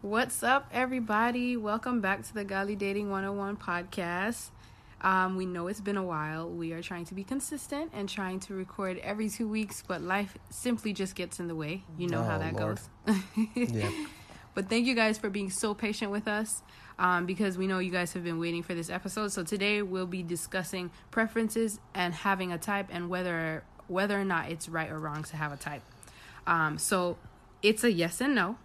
What's up, everybody? Welcome back to the Godly Dating 101 podcast. Um, we know it's been a while. We are trying to be consistent and trying to record every two weeks, but life simply just gets in the way. You know Oh, how that Lord. goes. Yeah. But thank you guys for being so patient with us um, because we know you guys have been waiting for this episode. So today we'll be discussing preferences and having a type and whether whether or not it's right or wrong to have a type. Um, so it's a yes and no.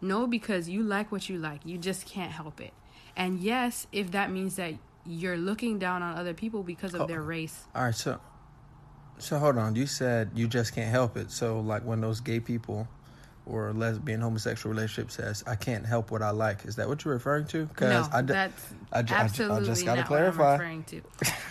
No, because you like what you like. You just can't help it. And yes, if that means that you're looking down on other people because of Oh. their race. All right, so so hold on. You said you just can't help it. So like when those gay people or lesbian homosexual relationship says, "I can't help what I like," is that what you're referring to? No, I, d- that's I I absolutely just gotta not clarify. what I'm referring to.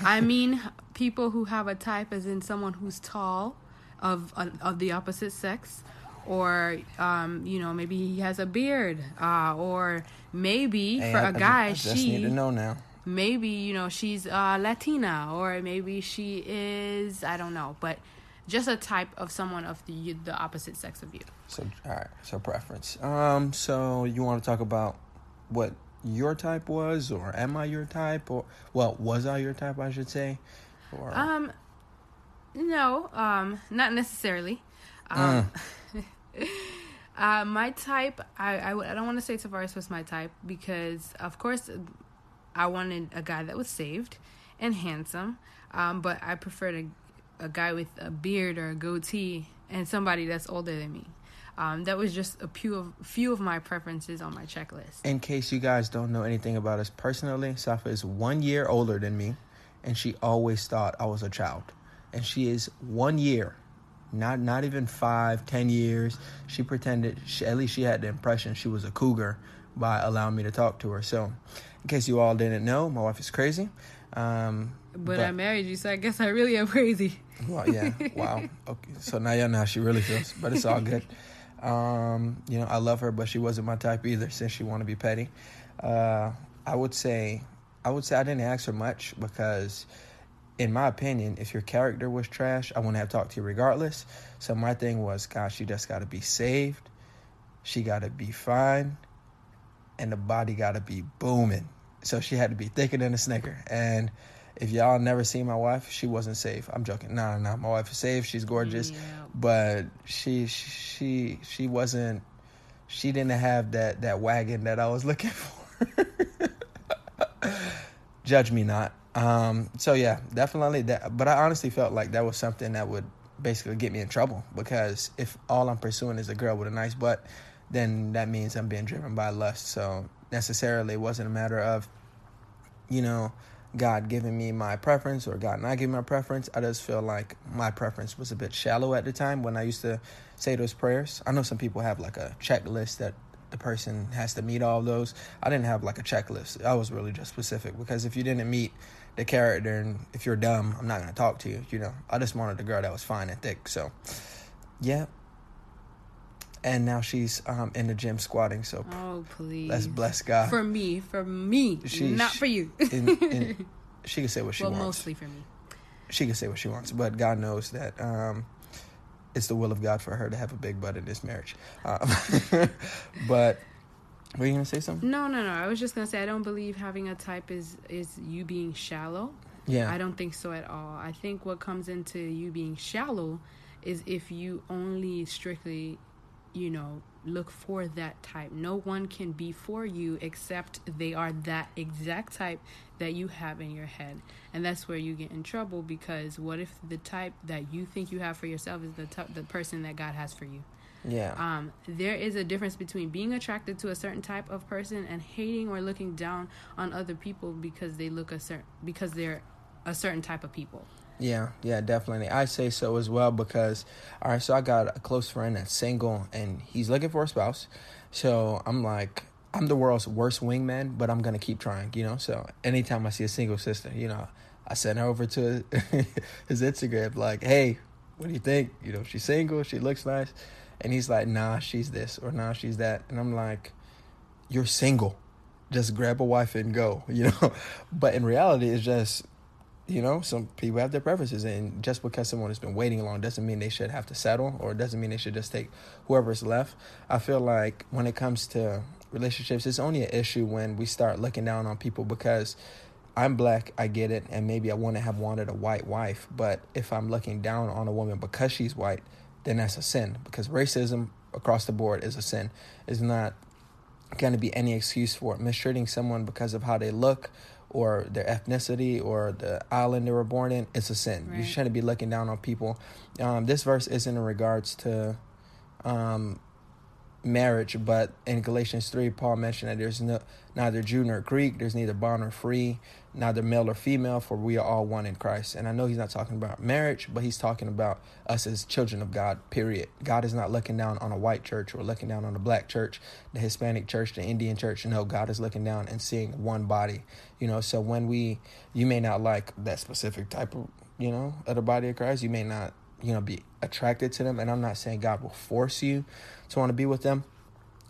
I mean, people who have a type, as in someone who's tall, of of the opposite sex, or um, you know, maybe he has a beard, uh, or maybe Hey, for I- a I ju- guy, I just she need to know now. maybe you know she's uh, Latina, or maybe she is I don't know, but just a type of someone of the the opposite sex of you. So all right, so preference. Um, so you want to talk about what your type was, or am I your type, or well, was I your type? I should say, or Um, no, um, not necessarily. Um, uh, my type, I, I, I don't want to say Tavares was my type because, of course, I wanted a guy that was saved and handsome, um, but I preferred a, a guy with a beard or a goatee and somebody that's older than me. Um, that was just a few of few of my preferences on my checklist. In case you guys don't know anything about us personally, Safa is one year older than me, and she always thought I was a child. And she is one year, not not even five, ten years. She pretended, she, at least she had the impression she was a cougar by allowing me to talk to her. So, in case you all didn't know, my wife is crazy. Um, But, I married you, so I guess I really am crazy. well, yeah. Wow. Okay. So now y'all know how she really feels, but it's all good. Um, you know, I love her, but she wasn't my type either. Since she want to be petty, uh, I would say, I would say I didn't ask her much because, in my opinion, if your character was trash, I wouldn't have talked to you regardless. So my thing was, gosh, she just got to be saved. She got to be fine, and the body got to be booming. So she had to be thicker than a snicker, and if y'all never seen my wife, she wasn't safe. I'm joking. Nah, nah, my wife is safe. She's gorgeous, Yeah. but she she she wasn't. She didn't have that that wagon that I was looking for. Judge me not. Um. So yeah, definitely that. But I honestly felt like that was something that would basically get me in trouble because if all I'm pursuing is a girl with a nice butt, then that means I'm being driven by lust. So necessarily, it wasn't a matter of, you know, God giving me my preference or God not giving my preference. I just feel like my preference was a bit shallow at the time when I used to say those prayers. I know some people have like a checklist that the person has to meet all those. I didn't have like a checklist. I was really just specific because if you didn't meet the character and if you're dumb, I'm not going to talk to you, you know. I just wanted a girl that was fine and thick. So, yeah. And now she's um, in the gym squatting. So, Oh please. let's bless God. For me, for me, She- not for you. she can say what she well, wants. mostly for me. She can say what she wants, but God knows that um, it's the will of God for her to have a big butt in this marriage. Um, but were you gonna say something? No, no, no. I was just gonna say I don't believe having a type is is you being shallow. Yeah, I don't think so at all. I think what comes into you being shallow is if you only strictly, you know, look for that type. No one can be for you except they are that exact type that you have in your head. And that's where you get in trouble because what if the type that you think you have for yourself is the type, the person that God has for you? yeah, um, there is a difference between being attracted to a certain type of person and hating or looking down on other people because they look a certain because they're a certain type of people. Yeah, yeah, definitely. I say so as well because, all right, so I got a close friend that's single and he's looking for a spouse. So I'm like, I'm the world's worst wingman, but I'm gonna keep trying, you know. So anytime I see a single sister, you know, I send her over to his Instagram, like, hey, what do you think? You know, she's single, she looks nice. And he's like, nah, she's this or nah, she's that. And I'm like, you're single. Just grab a wife and go, you know? But in reality, it's just you know, some people have their preferences, and just because someone has been waiting long doesn't mean they should have to settle, or it doesn't mean they should just take whoever's left. I feel like when it comes to relationships, it's only an issue when we start looking down on people because I'm black, I get it, and maybe I wouldn't have wanted a white wife, but if I'm looking down on a woman because she's white, then that's a sin because racism across the board is a sin. It's not going to be any excuse for. Mistreating someone because of how they look or their ethnicity or the island they were born in, it's a sin. Right. You shouldn't be looking down on people. Um, this verse isn't in regards to um, marriage, but in Galatians 3, Paul mentioned that there's no, neither Jew nor Greek, there's neither bond nor free, neither male or female, for we are all one in Christ. And I know he's not talking about marriage, but he's talking about us as children of God, period. God is not looking down on a white church or looking down on a black church, the Hispanic church, the Indian church. No, God is looking down and seeing one body. You know, so when we, you may not like that specific type of, you know, of the body of Christ, you may not you know be attracted to them and i'm not saying god will force you to want to be with them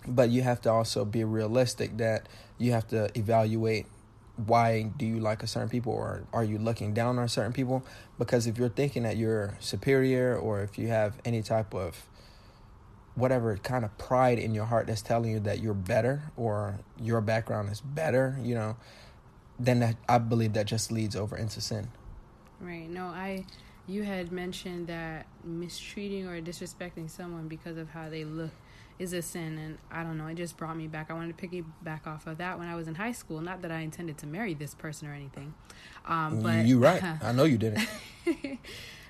but you have to also be realistic that you have to evaluate why do you like a certain people or are you looking down on certain people? Because if you're thinking that you're superior or if you have any type of whatever kind of pride in your heart that's telling you that you're better or your background is better you know then that, i believe that just leads over into sin. Right. No i you had mentioned that mistreating or disrespecting someone because of how they look is a sin? And i don't know it just brought me back. I wanted to piggyback off of that when i was in high school. Not that i intended to marry this person or anything um, but you right. I know you didn't.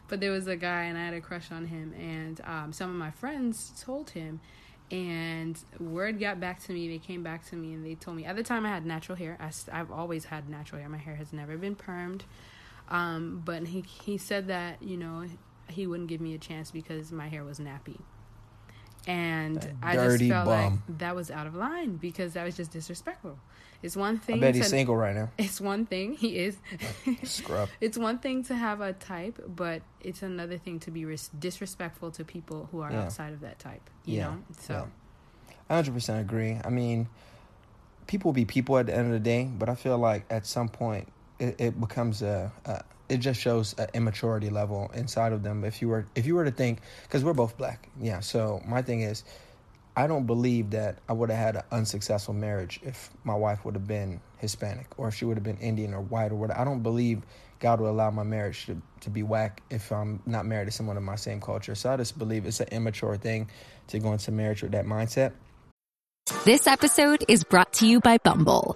But there was a guy and i had a crush on him and um, some of my friends told him and word got back to me. They came back to me and they told me at the time i had natural hair. I, i've always had natural hair. My hair has never been permed. Um, but he he said that you know he wouldn't give me a chance because my hair was nappy. And I just felt bum. like that was out of line because that was just disrespectful. It's one thing. I bet he's to, single right now. It's one thing he is. Scrub. It's one thing to have a type, but it's another thing to be res- disrespectful to people who are yeah. outside of that type. You yeah. know, so. I hundred percent agree. I mean, people will be people at the end of the day, but I feel like at some point it, it becomes a, a, it just shows an immaturity level inside of them. If you were if you were to think, because we're both black, yeah. So my thing is, I don't believe that I would have had an unsuccessful marriage if my wife would have been Hispanic or if she would have been Indian or white or whatever. I don't believe God would allow my marriage to, to be whack if I'm not married to someone of my same culture. So I just believe it's an immature thing to go into marriage with that mindset. This episode is brought to you by Bumble.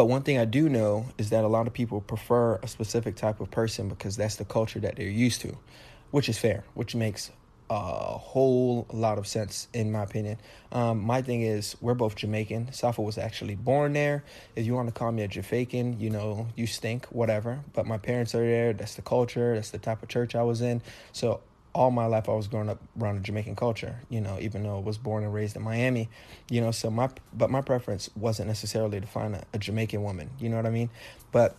But one thing I do know is that a lot of people prefer a specific type of person because that's the culture that they're used to, which is fair, which makes a whole lot of sense in my opinion. Um, my thing is we're both Jamaican. Safa was actually born there. If you want to call me a Jamaican, you know, you stink, whatever. But my parents are there. That's the culture. That's the type of church I was in. So all my life I was growing up around a Jamaican culture, you know, even though I was born and raised in Miami, you know, so my, but my preference wasn't necessarily to find a, a Jamaican woman, you know what I mean? But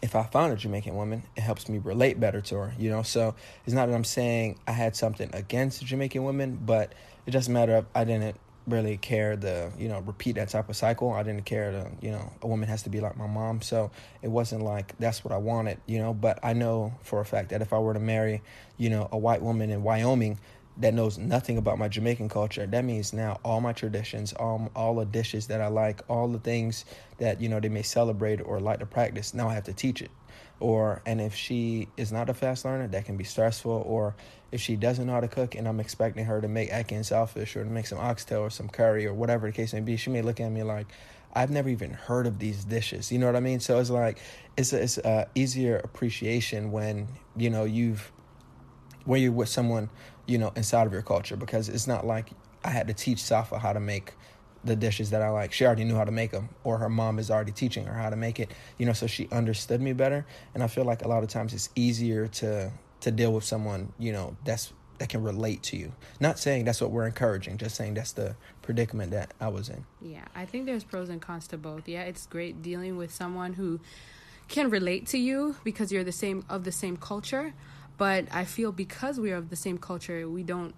if I found a Jamaican woman, it helps me relate better to her, you know? So it's not that I'm saying I had something against Jamaican women, but it doesn't matter I didn't really care to you know repeat that type of cycle. I didn't care to you know a woman has to be like my mom. So it wasn't like that's what i wanted you know but i know for a fact that if i were to marry you know a white woman in wyoming that knows nothing about my jamaican culture that means now all my traditions all, all the dishes that i like all the things that you know they may celebrate or like to practice now i have to teach it or and if she is not a fast learner that can be stressful. Or if she doesn't know how to cook and i'm expecting her to make ackee and saltfish or to make some oxtail or some curry or whatever the case may be she may look at me like i've never even heard of these dishes. You know what i mean? So it's like it's a, it's a easier appreciation when you know you've when you're with someone you know inside of your culture. Because it's not like i had to teach safa how to make the dishes that I like. She already knew how to make them, or her mom is already teaching her how to make it. You know, so she understood me better. And I feel like a lot of times it's easier to to deal with someone you know that's that can relate to you. Not saying that's what we're encouraging, just saying that's the predicament that I was in. Yeah, I think there's pros and cons to both. Yeah, it's great dealing with someone who can relate to you because you're the same of the same culture, but I feel because we are of the same culture, we don't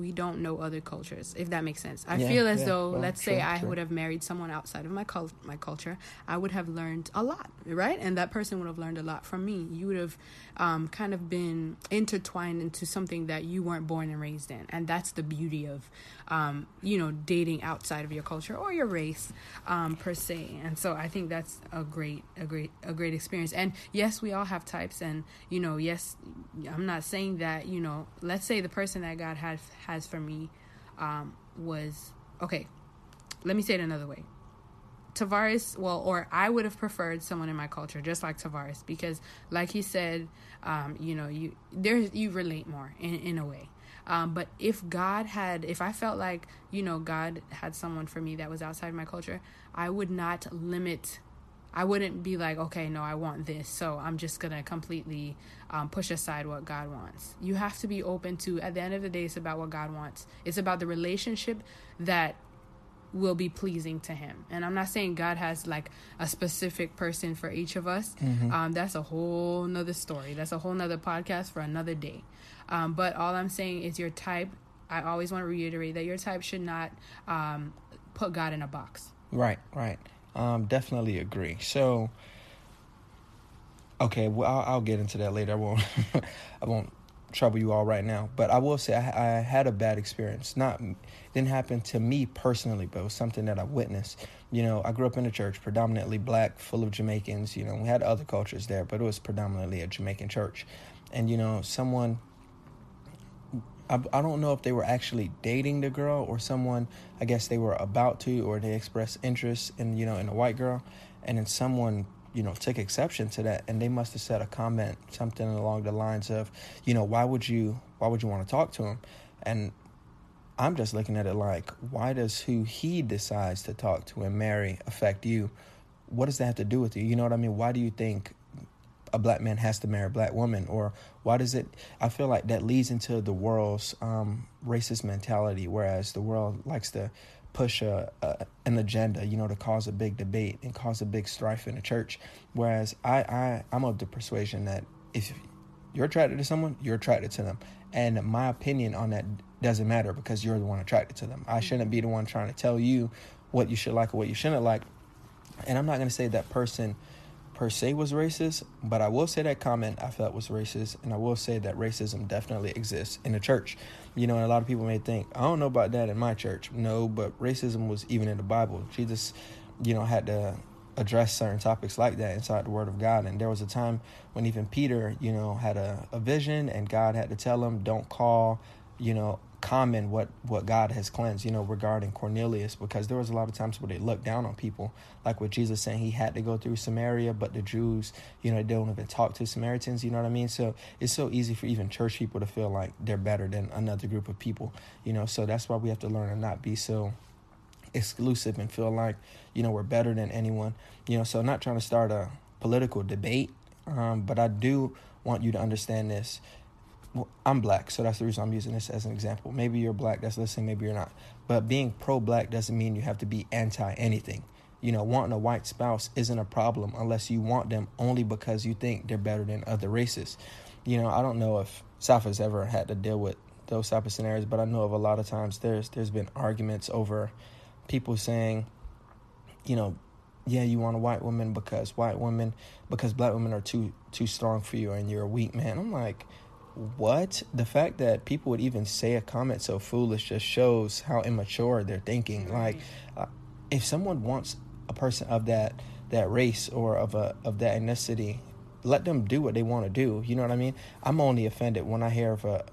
we don't know other cultures if that makes sense. I yeah, feel as yeah. though well, let's true, say i true. would have married someone outside of my cult my culture i would have learned a lot right? And that person would have learned a lot from me. You would have um, kind of been intertwined into something that you weren't born and raised in. And that's the beauty of um, you know dating outside of your culture or your race um, per se. And so i think that's a great a great a great experience. And yes we all have types. And you know yes i'm not saying that you know let's say the person that god had has for me um, was okay. Let me say it another way. Tavares, well, or I would have preferred someone in my culture, just like Tavares, because, like he said, um, you know, you there you relate more in in a way. Um, but if God had, if I felt like you know God had someone for me that was outside my culture, I would not limit I wouldn't be like, okay, no, I want this, so I'm just gonna completely um, push aside what God wants. You have to be open to. At the end of the day, it's about what God wants. It's about the relationship that will be pleasing to Him. And I'm not saying God has like a specific person for each of us. Mm-hmm. Um, that's a whole nother story. That's a whole nother podcast for another day. Um, but all I'm saying is your type. I always want to reiterate that your type should not um, put God in a box. Right, right. Um, definitely agree. So, okay, well, I'll, I'll, get into that later. I won't, I won't trouble you all right now. But I will say I, I, had a bad experience. Not didn't happen to me personally, but it was something that I witnessed. You know, I grew up in a church predominantly black, full of Jamaicans. You know, we had other cultures there, but it was predominantly a Jamaican church. And you know, someone I, I don't know if they were actually dating the girl or someone I guess they were about to or they expressed interest in you know in a white girl. And then someone you know took exception to that and they must have said a comment something along the lines of you know why would you why would you want to talk to him? And I'm just looking at it like why does who he decides to talk to and marry affect you? What does that have to do with you? You know what I mean? Why do you think a black man has to marry a black woman or why does it i feel like that leads into the world's um, racist mentality whereas the world likes to push a, a, an agenda you know to cause a big debate and cause a big strife in the church. Whereas i, I i'm of the persuasion that if you're attracted to someone you're attracted to them. And my opinion on that doesn't matter because you're the one attracted to them. I shouldn't be the one trying to tell you what you should like or what you shouldn't like. And i'm not going to say that person per se was racist, but I will say that comment I felt was racist, and I will say that racism definitely exists in the church. You know, and a lot of people may think, I don't know about that in my church. No, but racism was even in the Bible. Jesus, you know, had to address certain topics like that inside the Word of God. And there was a time when even Peter, you know, had a, a vision, and God had to tell him, don't call, you know, common what what God has cleansed, you know, regarding Cornelius, because there was a lot of times where they looked down on people, like with Jesus saying he had to go through Samaria, but the Jews, you know, they don't even talk to Samaritans, you know what I mean? So it's so easy for even church people to feel like they're better than another group of people, you know. So that's why we have to learn to not be so exclusive and feel like, you know, we're better than anyone, you know. So not trying to start a political debate, um, but I do want you to understand this well, I'm black, so that's the reason I'm using this as an example. Maybe you're black, that's listening, maybe you're not. But being pro black doesn't mean you have to be anti anything. You know, wanting a white spouse isn't a problem unless you want them only because you think they're better than other races. You know, I don't know if has ever had to deal with those type of scenarios, but I know of a lot of times there's there's been arguments over people saying, you know, yeah, you want a white woman because white women because black women are too too strong for you and you're a weak man. I'm like, what? The fact that people would even say a comment so foolish just shows how immature they're thinking. Right. like uh, if someone wants a person of that that race or of a of that ethnicity let them do what they want to do. You know what i mean? I'm only offended when i hear of a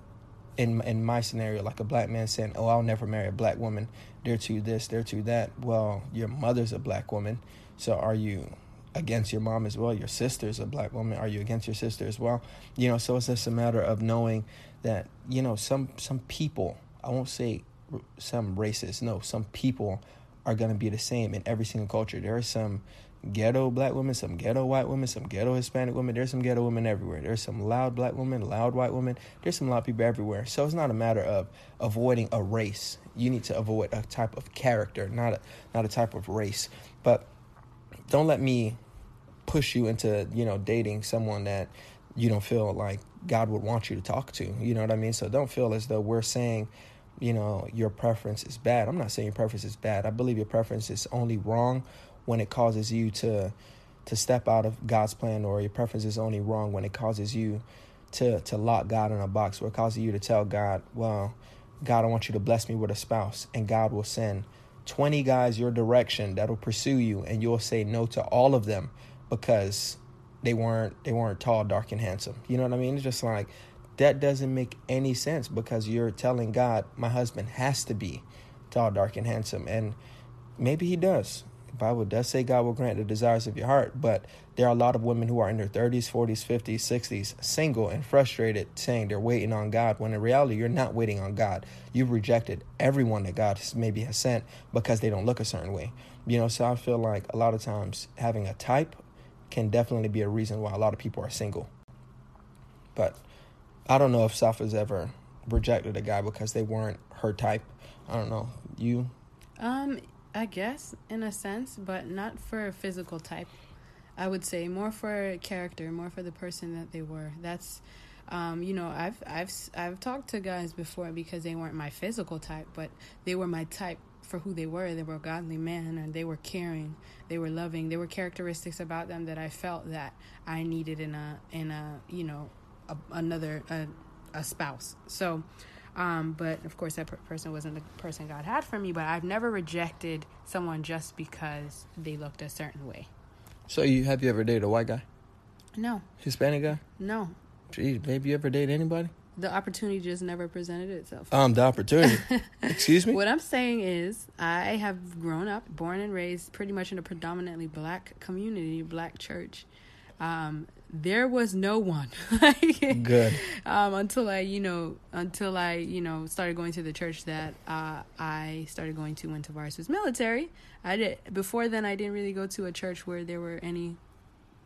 in in my scenario like a black man saying oh i'll never marry a black woman. They're to this they're to that. Well your mother's a black woman. So are you against your mom as well. Your sister's a black woman. Are you against your sister as well? You know, so it's just a matter of knowing that you know some some people. I won't say some races. No, some people are going to be the same in every single culture. There are some ghetto black women, some ghetto white women, some ghetto Hispanic women. There's some ghetto women everywhere. There's some loud black women, loud white women. There's some loud people everywhere. So it's not a matter of avoiding a race. You need to avoid a type of character, not a not a type of race. But don't let me push you into you know dating someone that you don't feel like God would want you to talk to. You know what I mean? So don't feel as though we're saying you know your preference is bad. I'm not saying your preference is bad. I believe your preference is only wrong when it causes you to to step out of God's plan, or your preference is only wrong when it causes you to to lock God in a box, where it causes you to tell God, "Well, God, I want you to bless me with a spouse," and God will send 20 guys your direction that'll pursue you, and you'll say no to all of them because they weren't they weren't tall, dark, and handsome. You know what I mean? It's just like that doesn't make any sense because you're telling God, "My husband has to be tall, dark, and handsome," and maybe he does Bible does say God will grant the desires of your heart, but there are a lot of women who are in their 30s, 40s, 50s, 60s, single and frustrated, saying they're waiting on God, when in reality, you're not waiting on God. You've rejected everyone that God maybe has sent because they don't look a certain way. You know, so I feel like a lot of times having a type can definitely be a reason why a lot of people are single. But I don't know if Safa's ever rejected a guy because they weren't her type. I don't know. You? Um, I guess in a sense, but not for a physical type. I would say more for character, more for the person that they were. That's um, you know, I've I've I've talked to guys before because they weren't my physical type, but they were my type for who they were. They were a godly man and they were caring, they were loving. There were characteristics about them that I felt that I needed in a in a, you know, a, another a, a spouse. So, um, but of course, that per- person wasn't the person God had for me. But I've never rejected someone just because they looked a certain way. So, you have you ever dated a white guy? No. Hispanic guy? No. Geez, maybe you ever dated anybody? The opportunity just never presented itself. Um, the opportunity. Excuse me. What I'm saying is, I have grown up, born and raised, pretty much in a predominantly black community, black church. Um, there was no one good um, until I, you know, until I, you know, started going to the church that uh, I started going to when Tavares was military. I did before then. I didn't really go to a church where there were any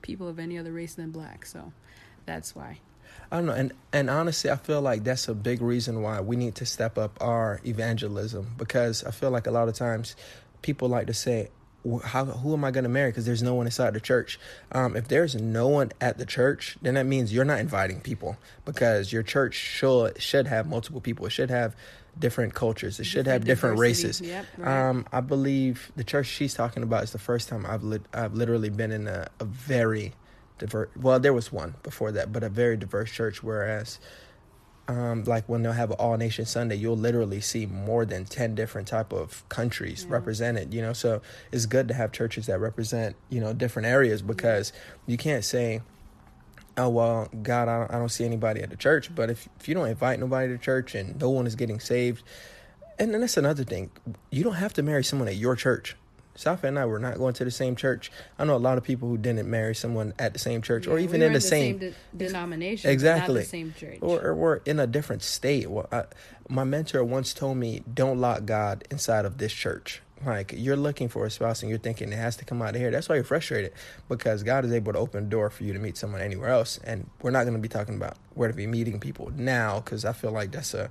people of any other race than black. So that's why. I don't know, and and honestly, I feel like that's a big reason why we need to step up our evangelism because I feel like a lot of times people like to say, how who am I going to marry? Because there's no one inside the church. Um, if there's no one at the church, then that means you're not inviting people because your church should should have multiple people. It should have different cultures. It should have different races. Yep, right. um, I believe the church she's talking about is the first time I've lit, I've literally been in a, a very diverse. Well, there was one before that, but a very diverse church. Whereas um, like when they'll have an all nation Sunday, you'll literally see more than ten different type of countries yeah. represented. You know, so it's good to have churches that represent you know different areas because yeah. you can't say, "Oh well, God, I don't, I don't see anybody at the church." But if if you don't invite nobody to church and no one is getting saved, and then that's another thing, you don't have to marry someone at your church. Safa and I were not going to the same church. I know a lot of people who didn't marry someone at the same church, yeah, or even we in the, the same, same de- denomination, exactly, the same church, or, or we're in a different state. Well, I, my mentor once told me, "Don't lock God inside of this church." Like you're looking for a spouse and you're thinking it has to come out of here. That's why you're frustrated because God is able to open a door for you to meet someone anywhere else. And we're not going to be talking about where to be meeting people now because I feel like that's a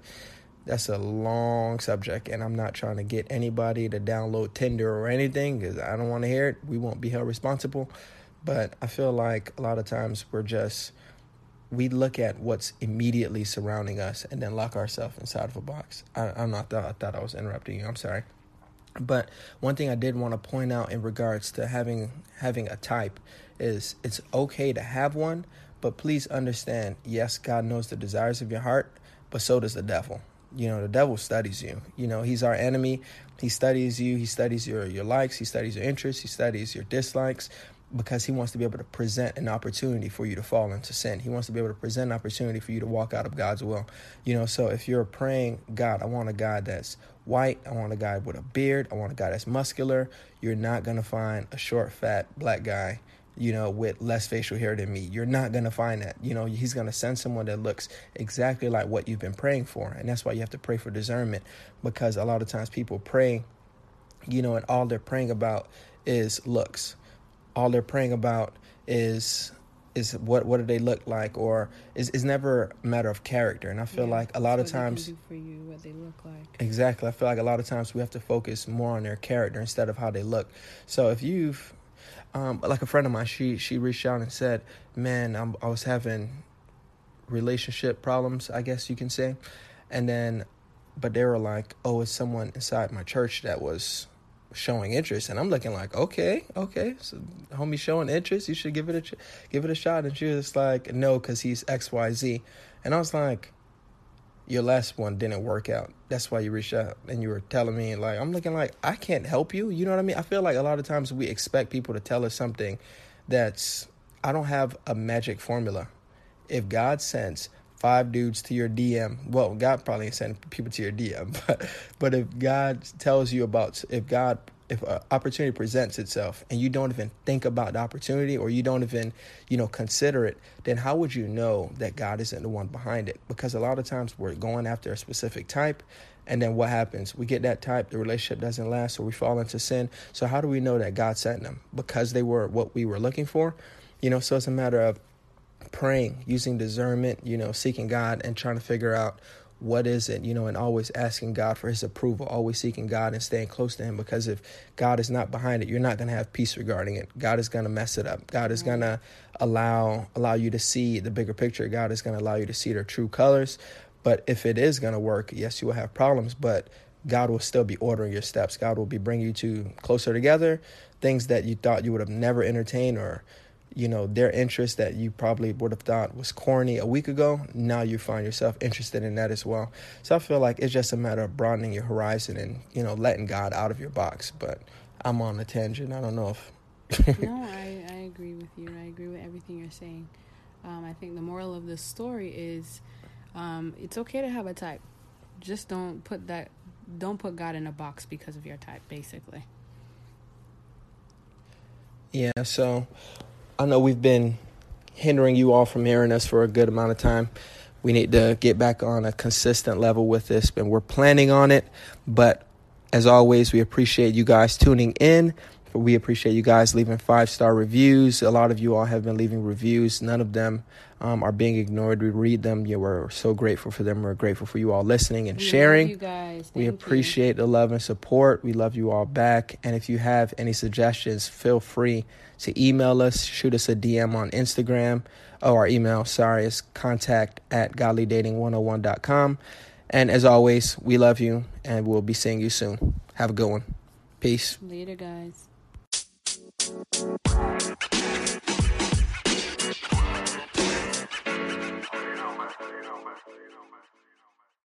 that's a long subject and i'm not trying to get anybody to download tinder or anything because i don't want to hear it. We won't be held responsible. But i feel like a lot of times we're just we look at what's immediately surrounding us and then lock ourselves inside of a box. I, i'm not thought, I thought i was interrupting you. I'm sorry. But one thing i did want to point out in regards to having having a type is it's okay to have one but please understand yes god knows the desires of your heart but so does the devil you know the devil studies you. You know he's our enemy. He studies you. He studies your your likes. He studies your interests. He studies your dislikes because he wants to be able to present an opportunity for you to fall into sin. He wants to be able to present an opportunity for you to walk out of god's will. You know so if you're praying god i want a guy that's white. I want a guy with a beard. I want a guy that's muscular. You're not going to find a short fat black guy you know, with less facial hair than me. You're not going to find that. You know, he's going to send someone that looks exactly like what you've been praying for. And that's why you have to pray for discernment because a lot of times people pray, you know, and all they're praying about is looks. all they're praying about is is what what do they look like or is is never a matter of character and i feel yeah, like a lot of times for you what they look like exactly i feel like a lot of times we have to focus more on their character instead of how they look so if you've um, like a friend of mine she she reached out and said man I'm, i was having relationship problems i guess you can say. And then but they were like oh it's someone inside my church that was showing interest, and I'm looking like, okay, okay, so homie showing interest, you should give it a give it a shot. And she was like, no, because he's X Y Z, and I was like, your last one didn't work out. That's why you reached out, and you were telling me like, I'm looking like I can't help you. You know what I mean? I feel like a lot of times we expect people to tell us something that's I don't have a magic formula. If God sends five dudes to your DM. Well, God probably ain't sending people to your DM, but but if God tells you about if God if an opportunity presents itself and you don't even think about the opportunity or you don't even you know consider it then how would you know that god isn't the one behind it? Because a lot of times we're going after a specific type and then what happens? We get that type the relationship doesn't last or we fall into sin. So how do we know that god sent them? Because they were what we were looking for? You know so it's a matter of praying, using discernment, you know, seeking God and trying to figure out what is it, you know, and always asking God for his approval, always seeking God and staying close to him because if God is not behind it, you're not going to have peace regarding it. God is going to mess it up. God is going to allow allow you to see the bigger picture. God is going to allow you to see their true colors. But if it is going to work, yes, you will have problems, but God will still be ordering your steps. God will be bringing you to closer together, things that you thought you would have never entertained or you know their interest that you probably would have thought was corny a week ago now you find yourself interested in that as well. So i feel like it's just a matter of broadening your horizon and you know letting god out of your box but i'm on a tangent. I don't know if no I, I agree with you. I agree with everything you're saying. Um, i think the moral of the story is um, it's okay to have a type. Just don't put that don't put god in a box because of your type basically. Yeah so I know we've been hindering you all from hearing us for a good amount of time. We need to get back on a consistent level with this, and we're planning on it. But as always, we appreciate you guys tuning in. We appreciate you guys leaving five star reviews. A lot of you all have been leaving reviews. None of them um, are being ignored. We read them. Yeah, we're so grateful for them. We're grateful for you all listening and we sharing. you guys. we appreciate you. the love and support. We love you all back. And if you have any suggestions, feel free to email us, shoot us a DM on Instagram. Oh, our email, sorry, is contact at godlydating101.com. And as always, we love you and we'll be seeing you soon. Have a good one. Peace. Later, guys. Thank you.